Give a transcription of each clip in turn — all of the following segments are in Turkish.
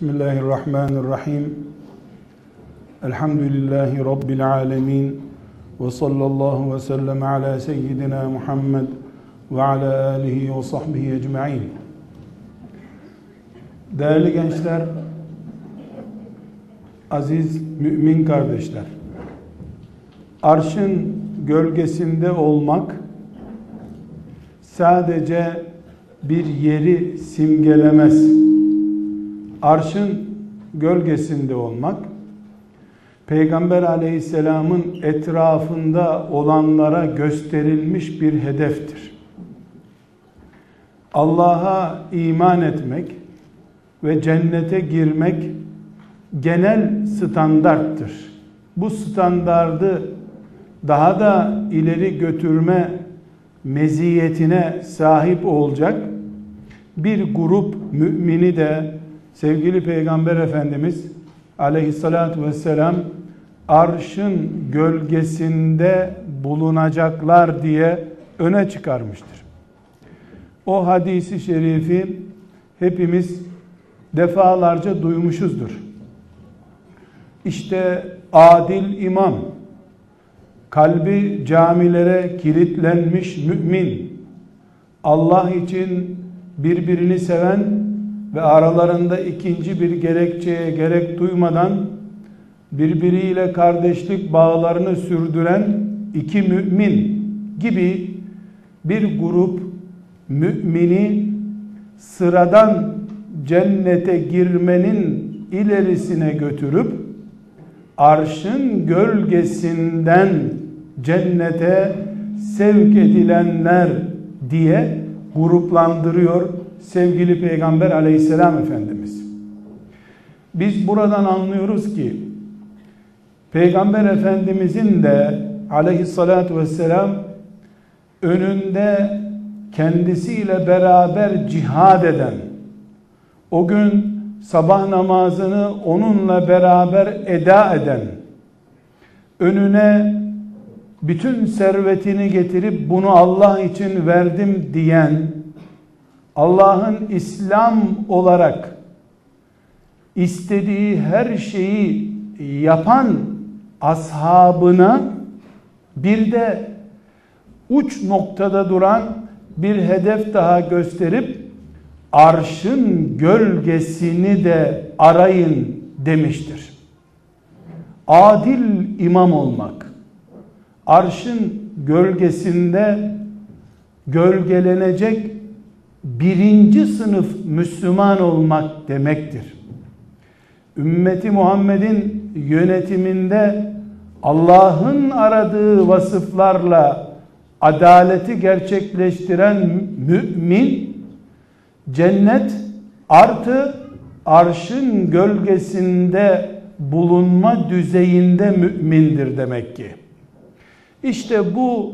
Bismillahirrahmanirrahim. Elhamdülillahi Rabbil alemin. Ve sallallahu ve sellem ala seyyidina Muhammed ve ala alihi ve sahbihi ecma'in. Değerli gençler, aziz mümin kardeşler, arşın gölgesinde olmak sadece bir yeri simgelemez. Arşın gölgesinde olmak, Peygamber aleyhisselamın etrafında olanlara gösterilmiş bir hedeftir. Allah'a iman etmek ve cennete girmek genel standarttır. Bu standardı daha da ileri götürme meziyetine sahip olacak bir grup mümini de sevgili Peygamber Efendimiz aleyhissalatü vesselam arşın gölgesinde bulunacaklar diye öne çıkarmıştır. O hadisi şerifi hepimiz defalarca duymuşuzdur. İşte adil imam, kalbi camilere kilitlenmiş mümin, Allah için birbirini seven ve aralarında ikinci bir gerekçeye gerek duymadan birbiriyle kardeşlik bağlarını sürdüren iki mümin gibi bir grup mümini sıradan cennete girmenin ilerisine götürüp arşın gölgesinden cennete sevk edilenler diye gruplandırıyor sevgili Peygamber aleyhisselam Efendimiz. Biz buradan anlıyoruz ki Peygamber Efendimizin de aleyhissalatü vesselam önünde kendisiyle beraber cihad eden o gün sabah namazını onunla beraber eda eden önüne bütün servetini getirip bunu Allah için verdim diyen Allah'ın İslam olarak istediği her şeyi yapan ashabına bir de uç noktada duran bir hedef daha gösterip arşın gölgesini de arayın demiştir. Adil imam olmak, arşın gölgesinde gölgelenecek birinci sınıf Müslüman olmak demektir. Ümmeti Muhammed'in yönetiminde Allah'ın aradığı vasıflarla adaleti gerçekleştiren mümin cennet artı arşın gölgesinde bulunma düzeyinde mümindir demek ki. İşte bu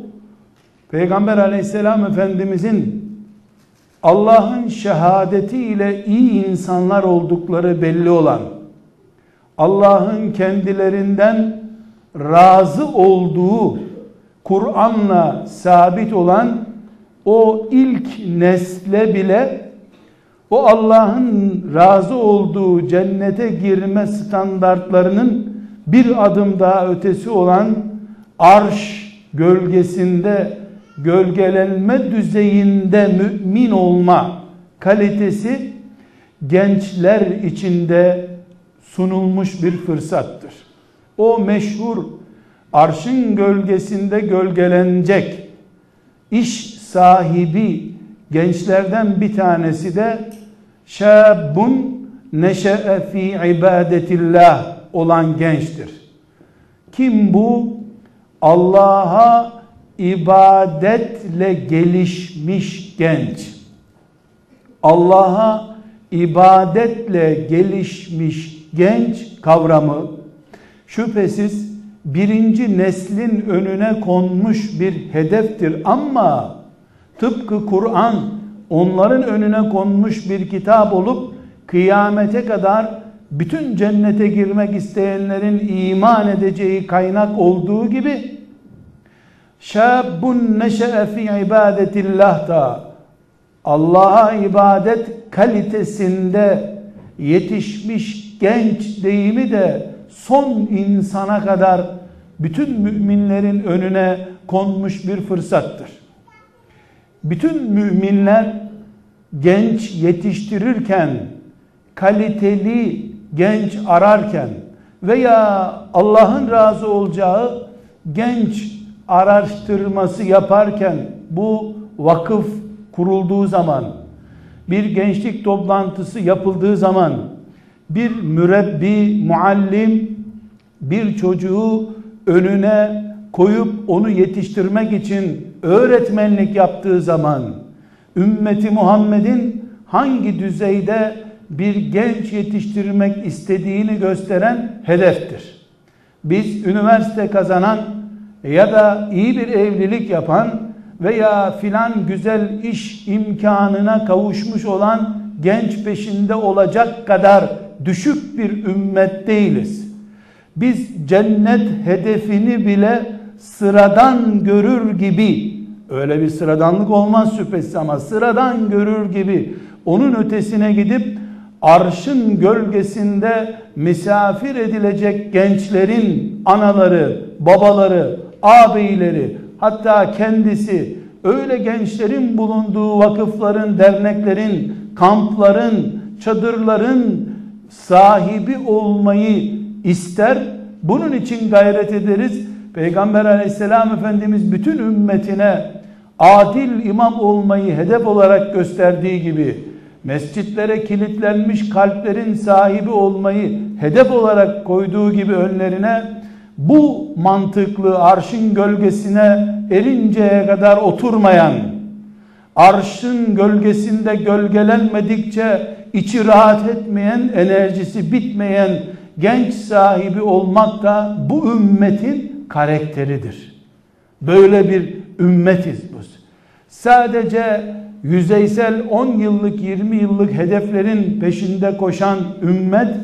Peygamber aleyhisselam efendimizin Allah'ın şehadeti ile iyi insanlar oldukları belli olan Allah'ın kendilerinden razı olduğu Kur'an'la sabit olan o ilk nesle bile o Allah'ın razı olduğu cennete girme standartlarının bir adım daha ötesi olan arş gölgesinde gölgelenme düzeyinde mümin olma kalitesi gençler içinde sunulmuş bir fırsattır. O meşhur arşın gölgesinde gölgelenecek iş sahibi gençlerden bir tanesi de şabun neşe'e fi ibadetillah olan gençtir. Kim bu? Allah'a ibadetle gelişmiş genç. Allah'a ibadetle gelişmiş genç kavramı şüphesiz birinci neslin önüne konmuş bir hedeftir ama tıpkı Kur'an onların önüne konmuş bir kitap olup kıyamete kadar bütün cennete girmek isteyenlerin iman edeceği kaynak olduğu gibi şabun neşe'e fi ibadetillah da Allah'a ibadet kalitesinde yetişmiş genç deyimi de son insana kadar bütün müminlerin önüne konmuş bir fırsattır. Bütün müminler genç yetiştirirken, kaliteli genç ararken veya Allah'ın razı olacağı genç araştırması yaparken bu vakıf kurulduğu zaman, bir gençlik toplantısı yapıldığı zaman bir mürebbi, muallim bir çocuğu önüne koyup onu yetiştirmek için öğretmenlik yaptığı zaman ümmeti Muhammed'in hangi düzeyde bir genç yetiştirmek istediğini gösteren hedeftir. Biz üniversite kazanan ya da iyi bir evlilik yapan veya filan güzel iş imkanına kavuşmuş olan genç peşinde olacak kadar düşük bir ümmet değiliz. Biz cennet hedefini bile sıradan görür gibi öyle bir sıradanlık olmaz şüphesiz ama sıradan görür gibi onun ötesine gidip arşın gölgesinde misafir edilecek gençlerin anaları, babaları, ağabeyleri hatta kendisi öyle gençlerin bulunduğu vakıfların, derneklerin, kampların, çadırların sahibi olmayı ister. Bunun için gayret ederiz. Peygamber aleyhisselam efendimiz bütün ümmetine adil imam olmayı hedef olarak gösterdiği gibi mescitlere kilitlenmiş kalplerin sahibi olmayı hedef olarak koyduğu gibi önlerine bu mantıklı arşın gölgesine erinceye kadar oturmayan arşın gölgesinde gölgelenmedikçe içi rahat etmeyen enerjisi bitmeyen genç sahibi olmak da bu ümmetin karakteridir. Böyle bir ümmetiz biz. Sadece yüzeysel 10 yıllık 20 yıllık hedeflerin peşinde koşan ümmet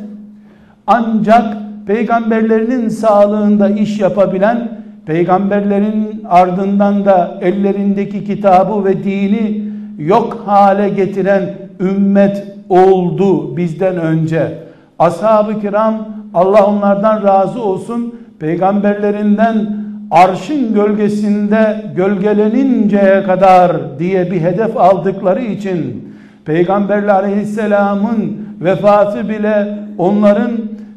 ancak peygamberlerinin sağlığında iş yapabilen peygamberlerin ardından da ellerindeki kitabı ve dini yok hale getiren ümmet oldu bizden önce. Ashab-ı kiram Allah onlardan razı olsun peygamberlerinden arşın gölgesinde gölgeleninceye kadar diye bir hedef aldıkları için Peygamberler Aleyhisselam'ın vefatı bile onların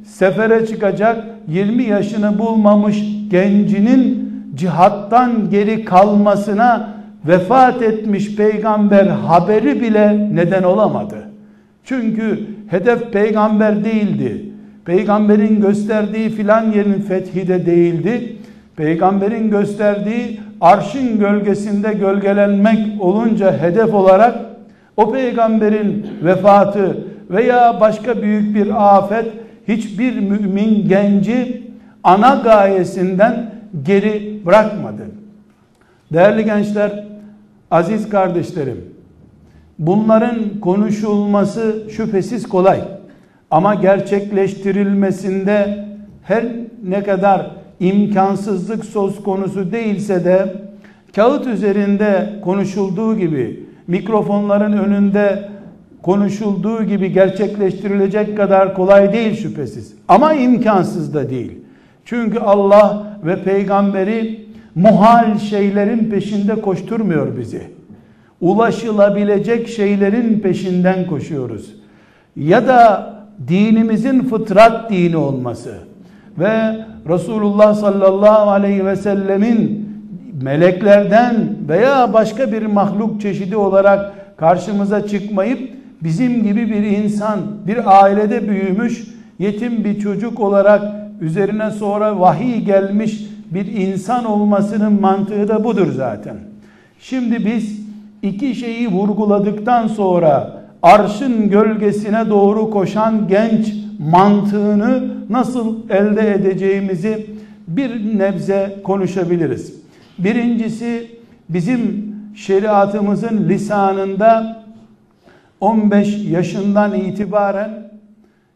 sefere çıkacak 20 yaşını bulmamış gencinin cihattan geri kalmasına vefat etmiş peygamber haberi bile neden olamadı. Çünkü hedef peygamber değildi. Peygamberin gösterdiği filan yerin fethi de değildi. Peygamberin gösterdiği arşın gölgesinde gölgelenmek olunca hedef olarak o peygamberin vefatı veya başka büyük bir afet hiçbir mümin genci ana gayesinden geri bırakmadı. Değerli gençler, aziz kardeşlerim, bunların konuşulması şüphesiz kolay. Ama gerçekleştirilmesinde her ne kadar imkansızlık söz konusu değilse de kağıt üzerinde konuşulduğu gibi mikrofonların önünde konuşulduğu gibi gerçekleştirilecek kadar kolay değil şüphesiz. Ama imkansız da değil. Çünkü Allah ve peygamberi muhal şeylerin peşinde koşturmuyor bizi. Ulaşılabilecek şeylerin peşinden koşuyoruz. Ya da dinimizin fıtrat dini olması ve Resulullah sallallahu aleyhi ve sellemin meleklerden veya başka bir mahluk çeşidi olarak karşımıza çıkmayıp bizim gibi bir insan bir ailede büyümüş yetim bir çocuk olarak üzerine sonra vahiy gelmiş bir insan olmasının mantığı da budur zaten. Şimdi biz iki şeyi vurguladıktan sonra arşın gölgesine doğru koşan genç mantığını nasıl elde edeceğimizi bir nebze konuşabiliriz. Birincisi bizim şeriatımızın lisanında 15 yaşından itibaren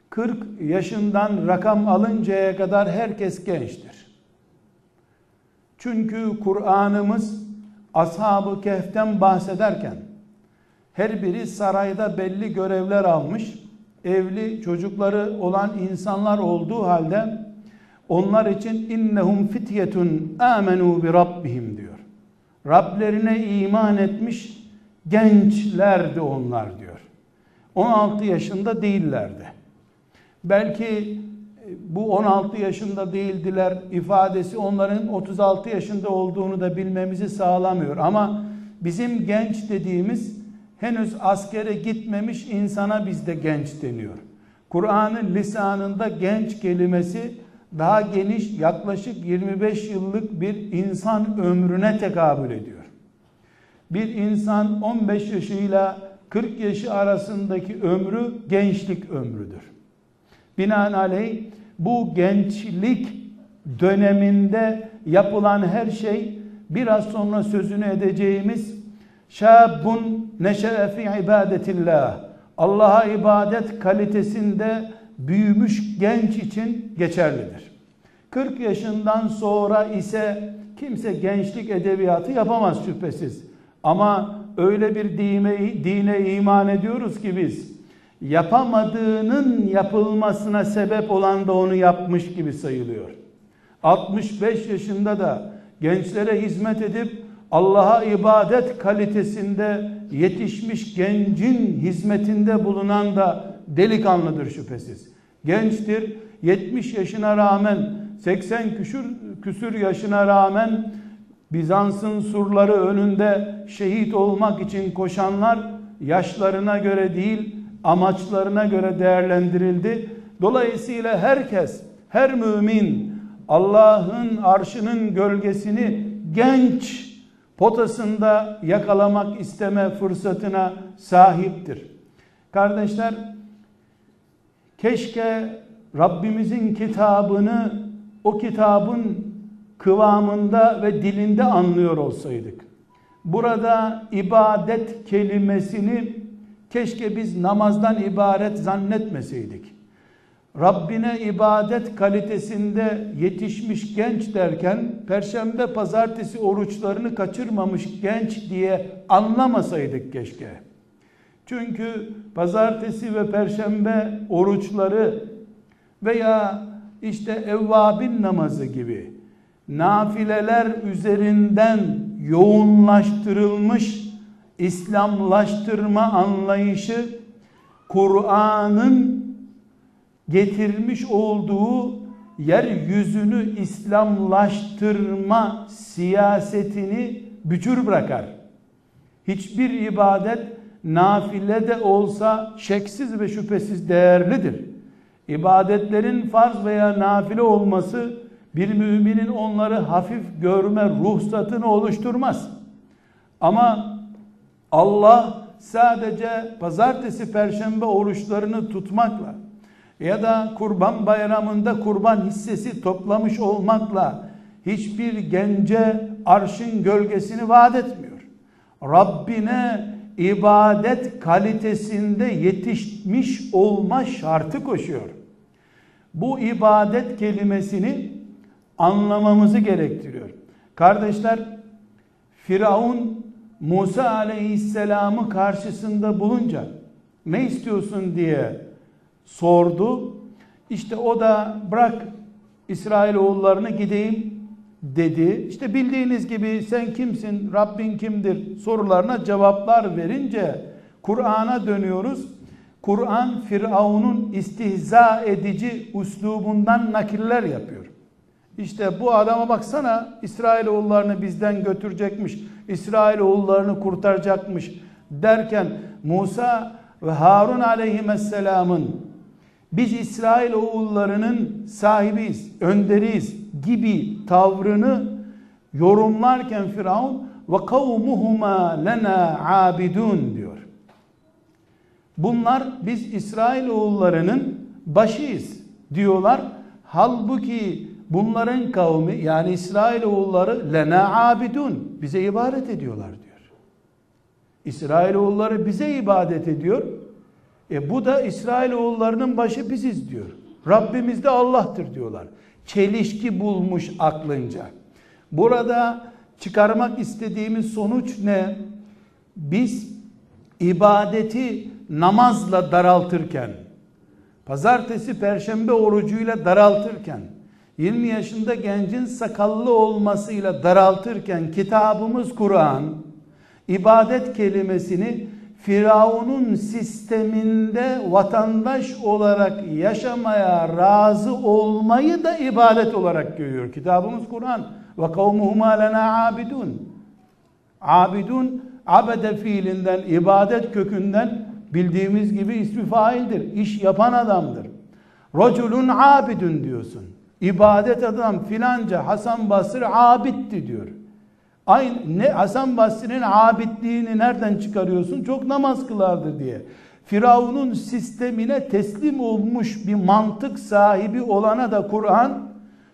40 yaşından rakam alıncaya kadar herkes gençtir. Çünkü Kur'an'ımız Ashab-ı Kehf'ten bahsederken her biri sarayda belli görevler almış evli çocukları olan insanlar olduğu halde onlar için innehum fityetun amenu bi rabbihim diyor. Rablerine iman etmiş gençlerdi onlar diyor. 16 yaşında değillerdi. Belki e, bu 16 yaşında değildiler ifadesi onların 36 yaşında olduğunu da bilmemizi sağlamıyor. Ama bizim genç dediğimiz henüz askere gitmemiş insana bizde genç deniyor. Kur'an'ın lisanında genç kelimesi daha geniş yaklaşık 25 yıllık bir insan ömrüne tekabül ediyor. Bir insan 15 yaşıyla 40 yaşı arasındaki ömrü gençlik ömrüdür. Binaenaleyh bu gençlik döneminde yapılan her şey biraz sonra sözünü edeceğimiz şabun neşe'e fi ibadetillah Allah'a ibadet kalitesinde büyümüş genç için geçerlidir. 40 yaşından sonra ise kimse gençlik edebiyatı yapamaz şüphesiz. Ama öyle bir dine, dine iman ediyoruz ki biz yapamadığının yapılmasına sebep olan da onu yapmış gibi sayılıyor. 65 yaşında da gençlere hizmet edip Allah'a ibadet kalitesinde yetişmiş gencin hizmetinde bulunan da delikanlıdır şüphesiz. Gençtir, 70 yaşına rağmen 80 küsür, küsür yaşına rağmen Bizans'ın surları önünde şehit olmak için koşanlar yaşlarına göre değil amaçlarına göre değerlendirildi. Dolayısıyla herkes, her mümin Allah'ın arşının gölgesini genç potasında yakalamak isteme fırsatına sahiptir. Kardeşler, keşke Rabbimizin kitabını o kitabın kıvamında ve dilinde anlıyor olsaydık. Burada ibadet kelimesini keşke biz namazdan ibaret zannetmeseydik. Rabbine ibadet kalitesinde yetişmiş genç derken perşembe pazartesi oruçlarını kaçırmamış genç diye anlamasaydık keşke. Çünkü pazartesi ve perşembe oruçları veya işte evvabin namazı gibi nafileler üzerinden yoğunlaştırılmış İslamlaştırma anlayışı Kur'an'ın getirmiş olduğu yeryüzünü İslamlaştırma siyasetini bücür bırakar. Hiçbir ibadet nafile de olsa şeksiz ve şüphesiz değerlidir. İbadetlerin farz veya nafile olması bir müminin onları hafif görme ruhsatını oluşturmaz. Ama Allah sadece pazartesi perşembe oruçlarını tutmakla ya da kurban bayramında kurban hissesi toplamış olmakla hiçbir gence arşın gölgesini vaat etmiyor. Rabbine ibadet kalitesinde yetişmiş olma şartı koşuyor. Bu ibadet kelimesini anlamamızı gerektiriyor. Kardeşler Firavun Musa aleyhisselamı karşısında bulunca ne istiyorsun diye sordu. İşte o da bırak İsrail oğullarını gideyim dedi. İşte bildiğiniz gibi sen kimsin, Rabbin kimdir sorularına cevaplar verince Kur'an'a dönüyoruz. Kur'an Firavun'un istihza edici üslubundan nakiller yapıyor. İşte bu adama baksana İsrail oğullarını bizden götürecekmiş. İsrail oğullarını kurtaracakmış derken Musa ve Harun aleyhisselamın biz İsrail oğullarının sahibiyiz, önderiyiz gibi tavrını yorumlarken Firavun ve kavmuhuma lena abidun diyor. Bunlar biz İsrail oğullarının başıyız diyorlar. Halbuki bunların kavmi yani İsrail oğulları lena abidun bize ibadet ediyorlar diyor. İsrail oğulları bize ibadet ediyor. E bu da İsrail oğullarının başı biziz diyor. Rabbimiz de Allah'tır diyorlar. Çelişki bulmuş aklınca. Burada çıkarmak istediğimiz sonuç ne? Biz ibadeti namazla daraltırken, pazartesi perşembe orucuyla daraltırken 20 yaşında gencin sakallı olmasıyla daraltırken kitabımız Kur'an ibadet kelimesini Firavun'un sisteminde vatandaş olarak yaşamaya razı olmayı da ibadet olarak görüyor. Kitabımız Kur'an ve kavmuhuma lena abidun. Abidun abede fiilinden, ibadet kökünden bildiğimiz gibi ismi faildir. İş yapan adamdır. Raculun abidun diyorsun. İbadet adam filanca Hasan Basri abitti diyor. Aynı ne Hasan Basri'nin abidliğini nereden çıkarıyorsun? Çok namaz kılardı diye. Firavun'un sistemine teslim olmuş bir mantık sahibi olana da Kur'an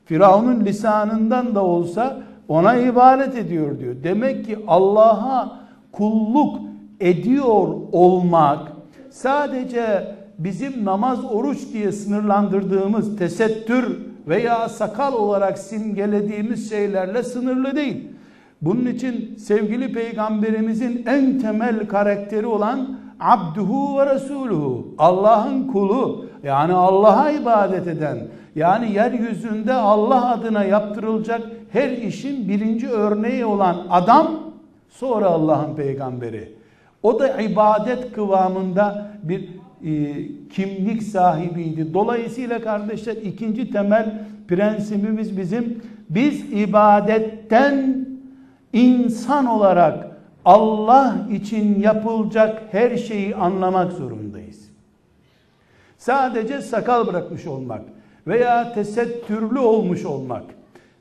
Firavun'un lisanından da olsa ona ibadet ediyor diyor. Demek ki Allah'a kulluk ediyor olmak sadece bizim namaz oruç diye sınırlandırdığımız tesettür veya sakal olarak simgelediğimiz şeylerle sınırlı değil. Bunun için sevgili peygamberimizin en temel karakteri olan abduhu ve resuluhu Allah'ın kulu yani Allah'a ibadet eden yani yeryüzünde Allah adına yaptırılacak her işin birinci örneği olan adam sonra Allah'ın peygamberi. O da ibadet kıvamında bir e, kimlik sahibiydi. Dolayısıyla kardeşler ikinci temel prensibimiz bizim biz ibadetten insan olarak Allah için yapılacak her şeyi anlamak zorundayız. Sadece sakal bırakmış olmak veya tesettürlü olmuş olmak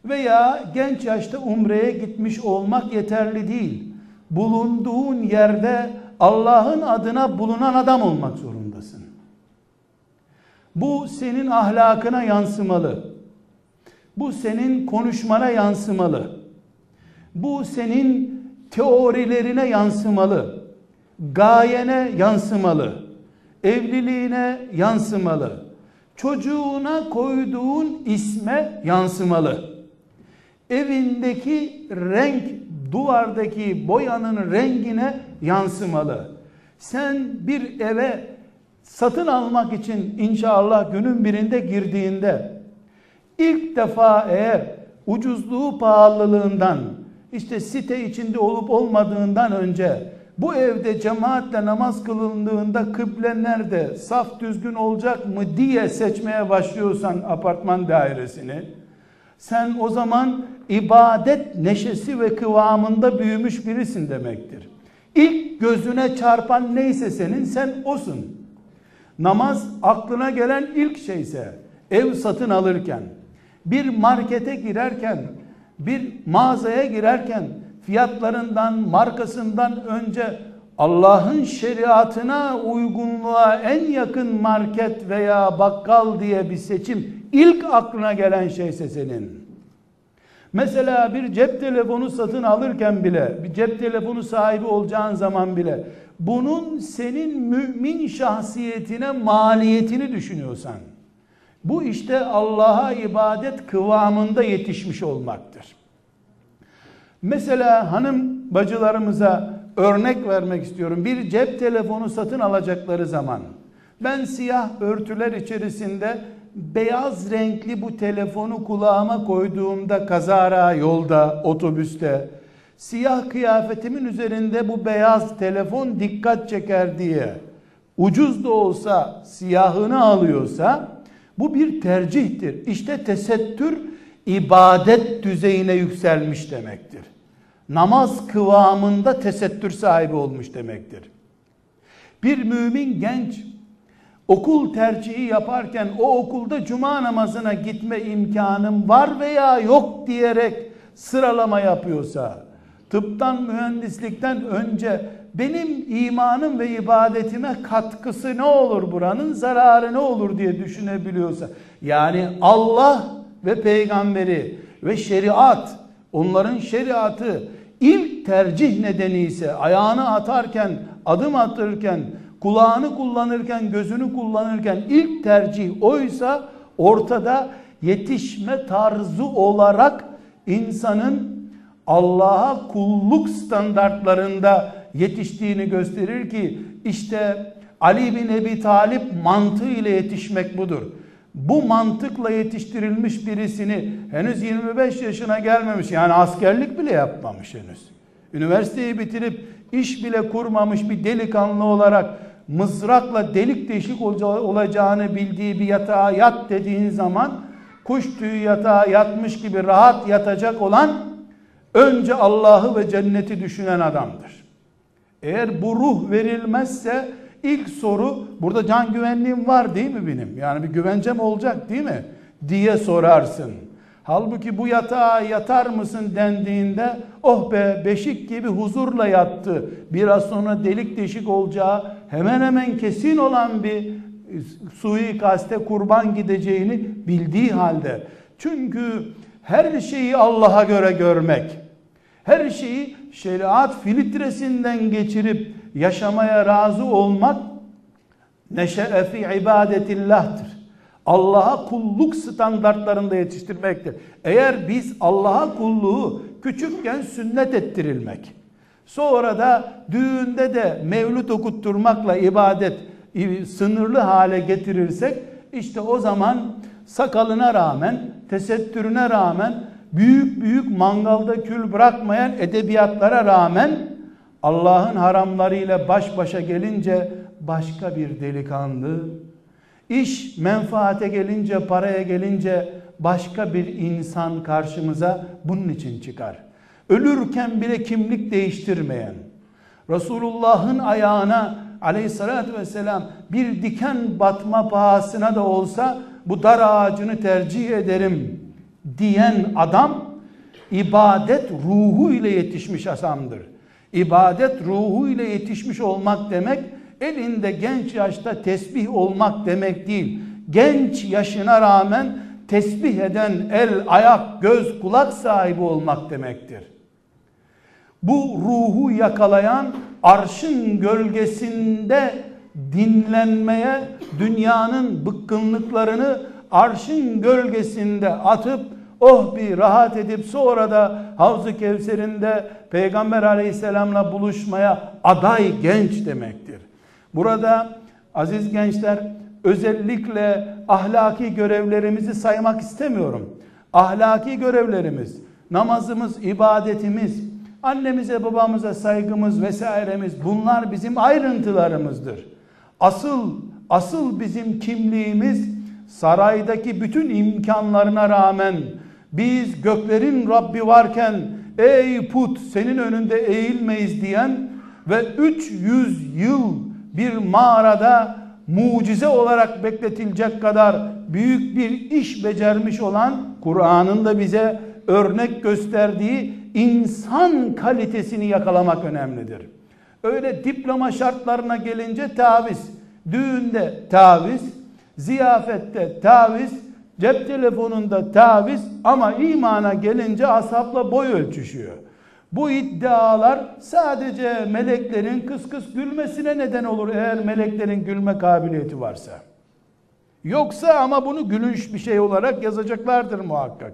veya genç yaşta umreye gitmiş olmak yeterli değil. Bulunduğun yerde Allah'ın adına bulunan adam olmak zorundasın. Bu senin ahlakına yansımalı. Bu senin konuşmana yansımalı. Bu senin teorilerine yansımalı. Gayene yansımalı. Evliliğine yansımalı. Çocuğuna koyduğun isme yansımalı. Evindeki renk, duvardaki boyanın rengine yansımalı. Sen bir eve satın almak için inşallah günün birinde girdiğinde ilk defa eğer ucuzluğu pahalılığından işte site içinde olup olmadığından önce bu evde cemaatle namaz kılındığında kıble nerede, saf düzgün olacak mı diye seçmeye başlıyorsan apartman dairesini, sen o zaman ibadet neşesi ve kıvamında büyümüş birisin demektir. İlk gözüne çarpan neyse senin sen osun. Namaz aklına gelen ilk şeyse ev satın alırken, bir markete girerken, bir mağazaya girerken fiyatlarından, markasından önce Allah'ın şeriatına uygunluğa en yakın market veya bakkal diye bir seçim ilk aklına gelen şeyse senin. Mesela bir cep telefonu satın alırken bile, bir cep telefonu sahibi olacağın zaman bile bunun senin mümin şahsiyetine maliyetini düşünüyorsan bu işte Allah'a ibadet kıvamında yetişmiş olmaktır. Mesela hanım bacılarımıza örnek vermek istiyorum. Bir cep telefonu satın alacakları zaman ben siyah örtüler içerisinde beyaz renkli bu telefonu kulağıma koyduğumda kazara yolda, otobüste siyah kıyafetimin üzerinde bu beyaz telefon dikkat çeker diye ucuz da olsa siyahını alıyorsa bu bir tercihtir. İşte tesettür ibadet düzeyine yükselmiş demektir. Namaz kıvamında tesettür sahibi olmuş demektir. Bir mümin genç okul tercihi yaparken o okulda cuma namazına gitme imkanım var veya yok diyerek sıralama yapıyorsa, tıptan mühendislikten önce benim imanım ve ibadetime katkısı ne olur buranın zararı ne olur diye düşünebiliyorsa yani Allah ve peygamberi ve şeriat onların şeriatı ilk tercih nedeni ise ayağını atarken adım atırken kulağını kullanırken gözünü kullanırken ilk tercih oysa ortada yetişme tarzı olarak insanın Allah'a kulluk standartlarında yetiştiğini gösterir ki işte Ali bin Ebi Talip mantığı ile yetişmek budur. Bu mantıkla yetiştirilmiş birisini henüz 25 yaşına gelmemiş yani askerlik bile yapmamış henüz. Üniversiteyi bitirip iş bile kurmamış bir delikanlı olarak mızrakla delik deşik olacağını bildiği bir yatağa yat dediğin zaman kuş tüyü yatağa yatmış gibi rahat yatacak olan önce Allah'ı ve cenneti düşünen adamdır. Eğer bu ruh verilmezse ilk soru burada can güvenliğim var değil mi benim? Yani bir güvencem olacak değil mi? diye sorarsın. Halbuki bu yatağa yatar mısın dendiğinde oh be beşik gibi huzurla yattı. Biraz sonra delik deşik olacağı hemen hemen kesin olan bir suikaste kurban gideceğini bildiği halde. Çünkü her şeyi Allah'a göre görmek, her şeyi şeriat filtresinden geçirip yaşamaya razı olmak neşe'e ibadetillah'tır. Allah'a kulluk standartlarında yetiştirmektir. Eğer biz Allah'a kulluğu küçükken sünnet ettirilmek, sonra da düğünde de mevlüt okutturmakla ibadet sınırlı hale getirirsek, işte o zaman sakalına rağmen, tesettürüne rağmen, büyük büyük mangalda kül bırakmayan edebiyatlara rağmen Allah'ın haramlarıyla baş başa gelince başka bir delikanlı, İş menfaate gelince, paraya gelince başka bir insan karşımıza bunun için çıkar. Ölürken bile kimlik değiştirmeyen, Resulullah'ın ayağına aleyhissalatü vesselam bir diken batma pahasına da olsa bu dar ağacını tercih ederim diyen adam ibadet ruhu ile yetişmiş adamdır. İbadet ruhu ile yetişmiş olmak demek elinde genç yaşta tesbih olmak demek değil. Genç yaşına rağmen tesbih eden el, ayak, göz, kulak sahibi olmak demektir. Bu ruhu yakalayan arşın gölgesinde dinlenmeye dünyanın bıkkınlıklarını arşın gölgesinde atıp oh bir rahat edip sonra da Havz-ı Kevser'inde Peygamber aleyhisselamla buluşmaya aday genç demektir. Burada aziz gençler özellikle ahlaki görevlerimizi saymak istemiyorum. Ahlaki görevlerimiz, namazımız, ibadetimiz, annemize babamıza saygımız vesairemiz bunlar bizim ayrıntılarımızdır. Asıl asıl bizim kimliğimiz saraydaki bütün imkanlarına rağmen biz göklerin Rabbi varken ey put senin önünde eğilmeyiz diyen ve 300 yıl bir mağarada mucize olarak bekletilecek kadar büyük bir iş becermiş olan Kur'an'ın da bize örnek gösterdiği insan kalitesini yakalamak önemlidir. Öyle diploma şartlarına gelince taviz, düğünde taviz, ziyafette taviz, cep telefonunda taviz ama imana gelince ashabla boy ölçüşüyor. Bu iddialar sadece meleklerin kıs kıs gülmesine neden olur eğer meleklerin gülme kabiliyeti varsa. Yoksa ama bunu gülünç bir şey olarak yazacaklardır muhakkak.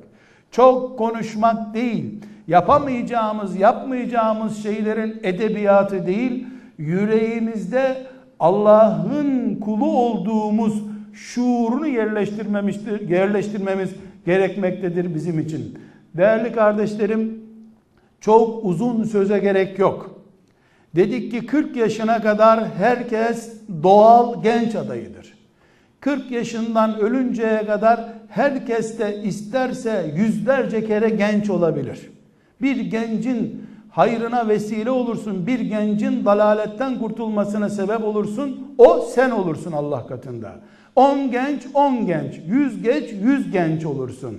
Çok konuşmak değil, yapamayacağımız, yapmayacağımız şeylerin edebiyatı değil, yüreğimizde Allah'ın kulu olduğumuz şuurunu yerleştirmemiştir, yerleştirmemiz gerekmektedir bizim için. Değerli kardeşlerim, çok uzun söze gerek yok. Dedik ki 40 yaşına kadar herkes doğal genç adayıdır. 40 yaşından ölünceye kadar herkes de isterse yüzlerce kere genç olabilir. Bir gencin hayrına vesile olursun, bir gencin dalaletten kurtulmasına sebep olursun, o sen olursun Allah katında. 10 genç, 10 genç, 100 genç, 100 genç olursun.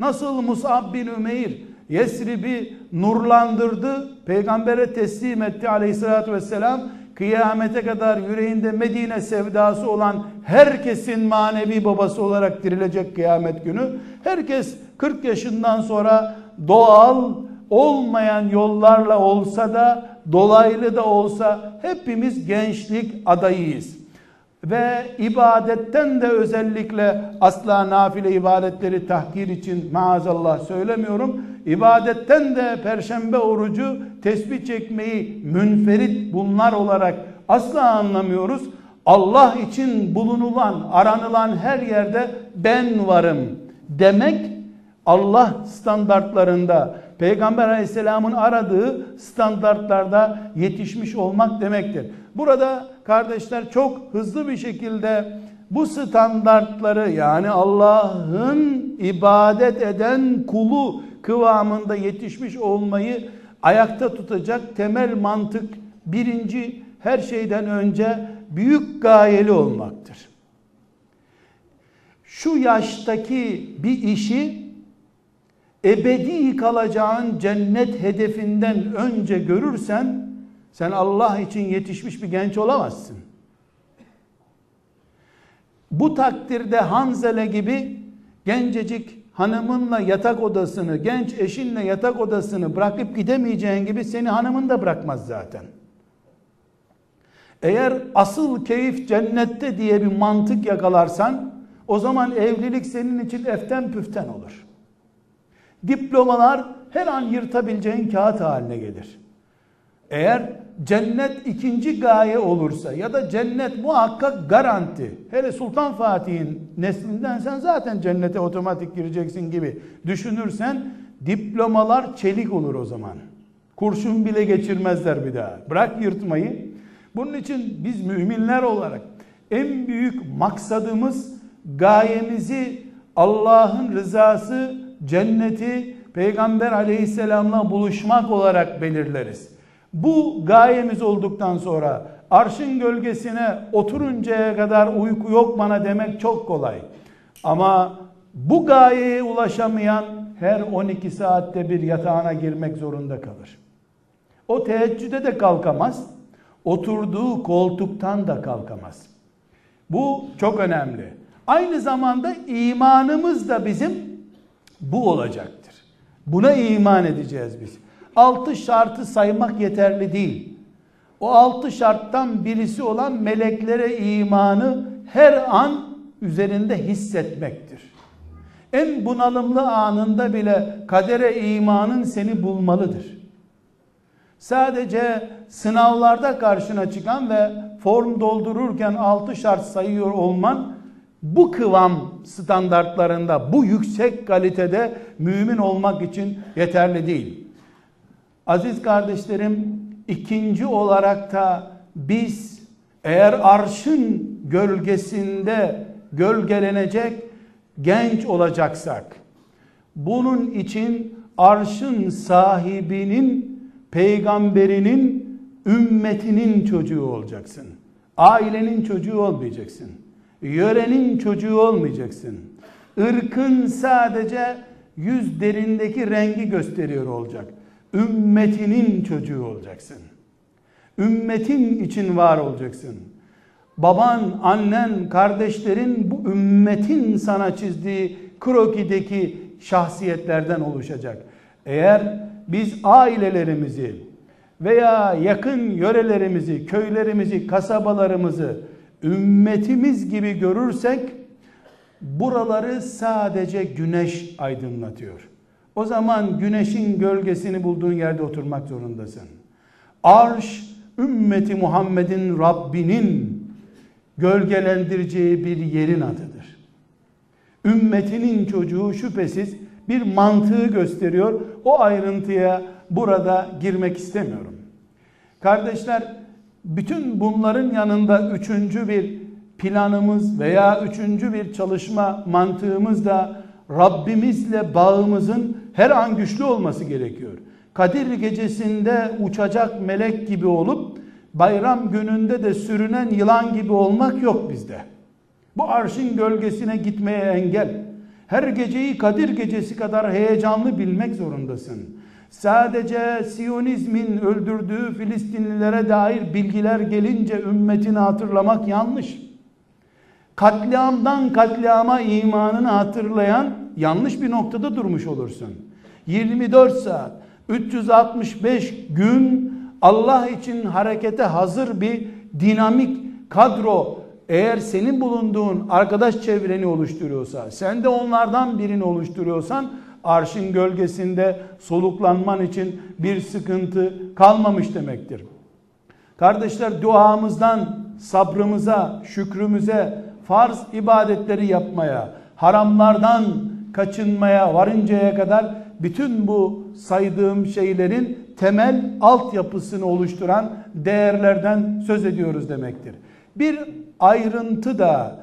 Nasıl Musab bin Ümeyr Yesrib'i nurlandırdı. Peygambere teslim etti aleyhissalatü vesselam. Kıyamete kadar yüreğinde Medine sevdası olan herkesin manevi babası olarak dirilecek kıyamet günü. Herkes 40 yaşından sonra doğal olmayan yollarla olsa da dolaylı da olsa hepimiz gençlik adayıyız. Ve ibadetten de özellikle asla nafile ibadetleri tahkir için maazallah söylemiyorum ibadetten de perşembe orucu tesbih çekmeyi münferit bunlar olarak asla anlamıyoruz. Allah için bulunulan, aranılan her yerde ben varım demek Allah standartlarında Peygamber Aleyhisselam'ın aradığı standartlarda yetişmiş olmak demektir. Burada kardeşler çok hızlı bir şekilde bu standartları yani Allah'ın ibadet eden kulu kıvamında yetişmiş olmayı ayakta tutacak temel mantık birinci her şeyden önce büyük gayeli olmaktır. Şu yaştaki bir işi ebedi kalacağın cennet hedefinden önce görürsen sen Allah için yetişmiş bir genç olamazsın. Bu takdirde Hanzele gibi gencecik hanımınla yatak odasını, genç eşinle yatak odasını bırakıp gidemeyeceğin gibi seni hanımın da bırakmaz zaten. Eğer asıl keyif cennette diye bir mantık yakalarsan o zaman evlilik senin için eften püften olur. Diplomalar her an yırtabileceğin kağıt haline gelir. Eğer cennet ikinci gaye olursa ya da cennet muhakkak garanti. Hele Sultan Fatih'in neslinden sen zaten cennete otomatik gireceksin gibi düşünürsen diplomalar çelik olur o zaman. Kurşun bile geçirmezler bir daha. Bırak yırtmayı. Bunun için biz müminler olarak en büyük maksadımız gayemizi Allah'ın rızası, cenneti, Peygamber aleyhisselamla buluşmak olarak belirleriz. Bu gayemiz olduktan sonra arşın gölgesine oturuncaya kadar uyku yok bana demek çok kolay. Ama bu gayeye ulaşamayan her 12 saatte bir yatağına girmek zorunda kalır. O teheccüde de kalkamaz. Oturduğu koltuktan da kalkamaz. Bu çok önemli. Aynı zamanda imanımız da bizim bu olacaktır. Buna iman edeceğiz biz altı şartı saymak yeterli değil. O altı şarttan birisi olan meleklere imanı her an üzerinde hissetmektir. En bunalımlı anında bile kadere imanın seni bulmalıdır. Sadece sınavlarda karşına çıkan ve form doldururken altı şart sayıyor olman bu kıvam standartlarında, bu yüksek kalitede mümin olmak için yeterli değil. Aziz kardeşlerim, ikinci olarak da biz eğer arşın gölgesinde gölgelenecek genç olacaksak, bunun için arşın sahibinin, peygamberinin, ümmetinin çocuğu olacaksın. Ailenin çocuğu olmayacaksın. Yörenin çocuğu olmayacaksın. Irkın sadece yüz derindeki rengi gösteriyor olacak ümmetinin çocuğu olacaksın. Ümmetin için var olacaksın. Baban, annen, kardeşlerin bu ümmetin sana çizdiği krokideki şahsiyetlerden oluşacak. Eğer biz ailelerimizi veya yakın yörelerimizi, köylerimizi, kasabalarımızı ümmetimiz gibi görürsek buraları sadece güneş aydınlatıyor. O zaman güneşin gölgesini bulduğun yerde oturmak zorundasın. Arş ümmeti Muhammed'in Rabbinin gölgelendireceği bir yerin adıdır. Ümmetinin çocuğu şüphesiz bir mantığı gösteriyor. O ayrıntıya burada girmek istemiyorum. Kardeşler, bütün bunların yanında üçüncü bir planımız veya üçüncü bir çalışma mantığımız da Rabbimizle bağımızın her an güçlü olması gerekiyor. Kadir gecesinde uçacak melek gibi olup bayram gününde de sürünen yılan gibi olmak yok bizde. Bu arşın gölgesine gitmeye engel. Her geceyi Kadir gecesi kadar heyecanlı bilmek zorundasın. Sadece Siyonizmin öldürdüğü Filistinlilere dair bilgiler gelince ümmetini hatırlamak yanlış. Katliamdan katliama imanını hatırlayan yanlış bir noktada durmuş olursun. 24 saat, 365 gün Allah için harekete hazır bir dinamik kadro eğer senin bulunduğun arkadaş çevreni oluşturuyorsa, sen de onlardan birini oluşturuyorsan arşın gölgesinde soluklanman için bir sıkıntı kalmamış demektir. Kardeşler duamızdan sabrımıza, şükrümüze, farz ibadetleri yapmaya, haramlardan kaçınmaya varıncaya kadar bütün bu saydığım şeylerin temel altyapısını oluşturan değerlerden söz ediyoruz demektir. Bir ayrıntı da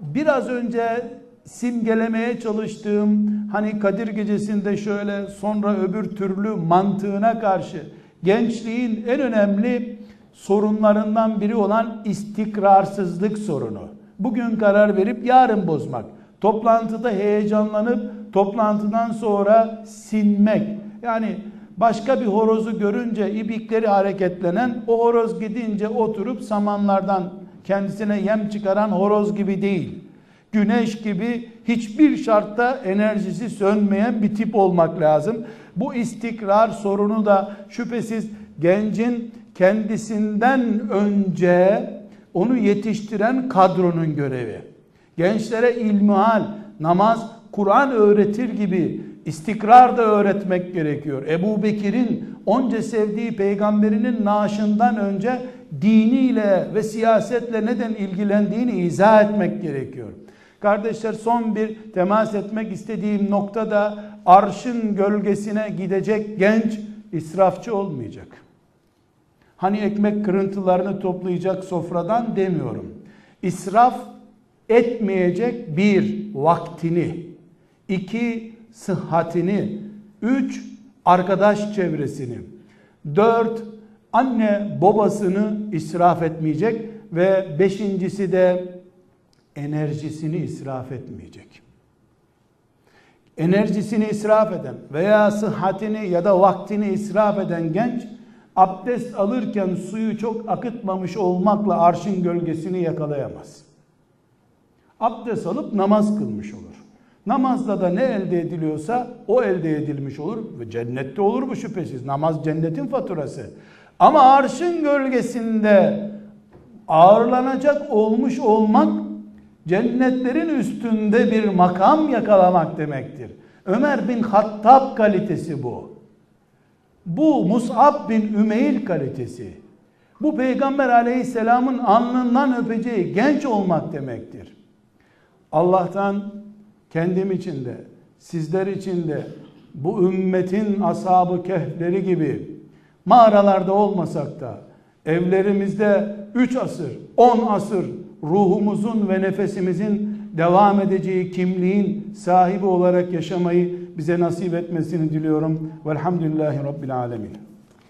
biraz önce simgelemeye çalıştığım hani Kadir Gecesi'nde şöyle sonra öbür türlü mantığına karşı gençliğin en önemli sorunlarından biri olan istikrarsızlık sorunu. Bugün karar verip yarın bozmak. Toplantıda heyecanlanıp toplantıdan sonra sinmek. Yani başka bir horozu görünce ibikleri hareketlenen o horoz gidince oturup samanlardan kendisine yem çıkaran horoz gibi değil. Güneş gibi hiçbir şartta enerjisi sönmeyen bir tip olmak lazım. Bu istikrar sorunu da şüphesiz gencin kendisinden önce onu yetiştiren kadronun görevi. Gençlere ilmihal, namaz, Kur'an öğretir gibi istikrar da öğretmek gerekiyor. Ebu Bekir'in onca sevdiği peygamberinin naaşından önce diniyle ve siyasetle neden ilgilendiğini izah etmek gerekiyor. Kardeşler son bir temas etmek istediğim noktada arşın gölgesine gidecek genç israfçı olmayacak. Hani ekmek kırıntılarını toplayacak sofradan demiyorum. İsraf etmeyecek bir vaktini, iki sıhhatini, üç arkadaş çevresini, dört anne babasını israf etmeyecek ve beşincisi de enerjisini israf etmeyecek. Enerjisini israf eden veya sıhhatini ya da vaktini israf eden genç abdest alırken suyu çok akıtmamış olmakla arşın gölgesini yakalayamaz. Abdest alıp namaz kılmış olur. Namazda da ne elde ediliyorsa o elde edilmiş olur ve cennette olur bu şüphesiz. Namaz cennetin faturası. Ama arşın gölgesinde ağırlanacak olmuş olmak cennetlerin üstünde bir makam yakalamak demektir. Ömer bin Hattab kalitesi bu. Bu Mus'ab bin Ümeyl kalitesi. Bu Peygamber aleyhisselamın alnından öpeceği genç olmak demektir. Allah'tan kendim için de, sizler için de bu ümmetin ashabı kehfleri gibi mağaralarda olmasak da evlerimizde 3 asır, 10 asır ruhumuzun ve nefesimizin devam edeceği kimliğin sahibi olarak yaşamayı bize nasip etmesini diliyorum. Velhamdülillahi Rabbil Alemin.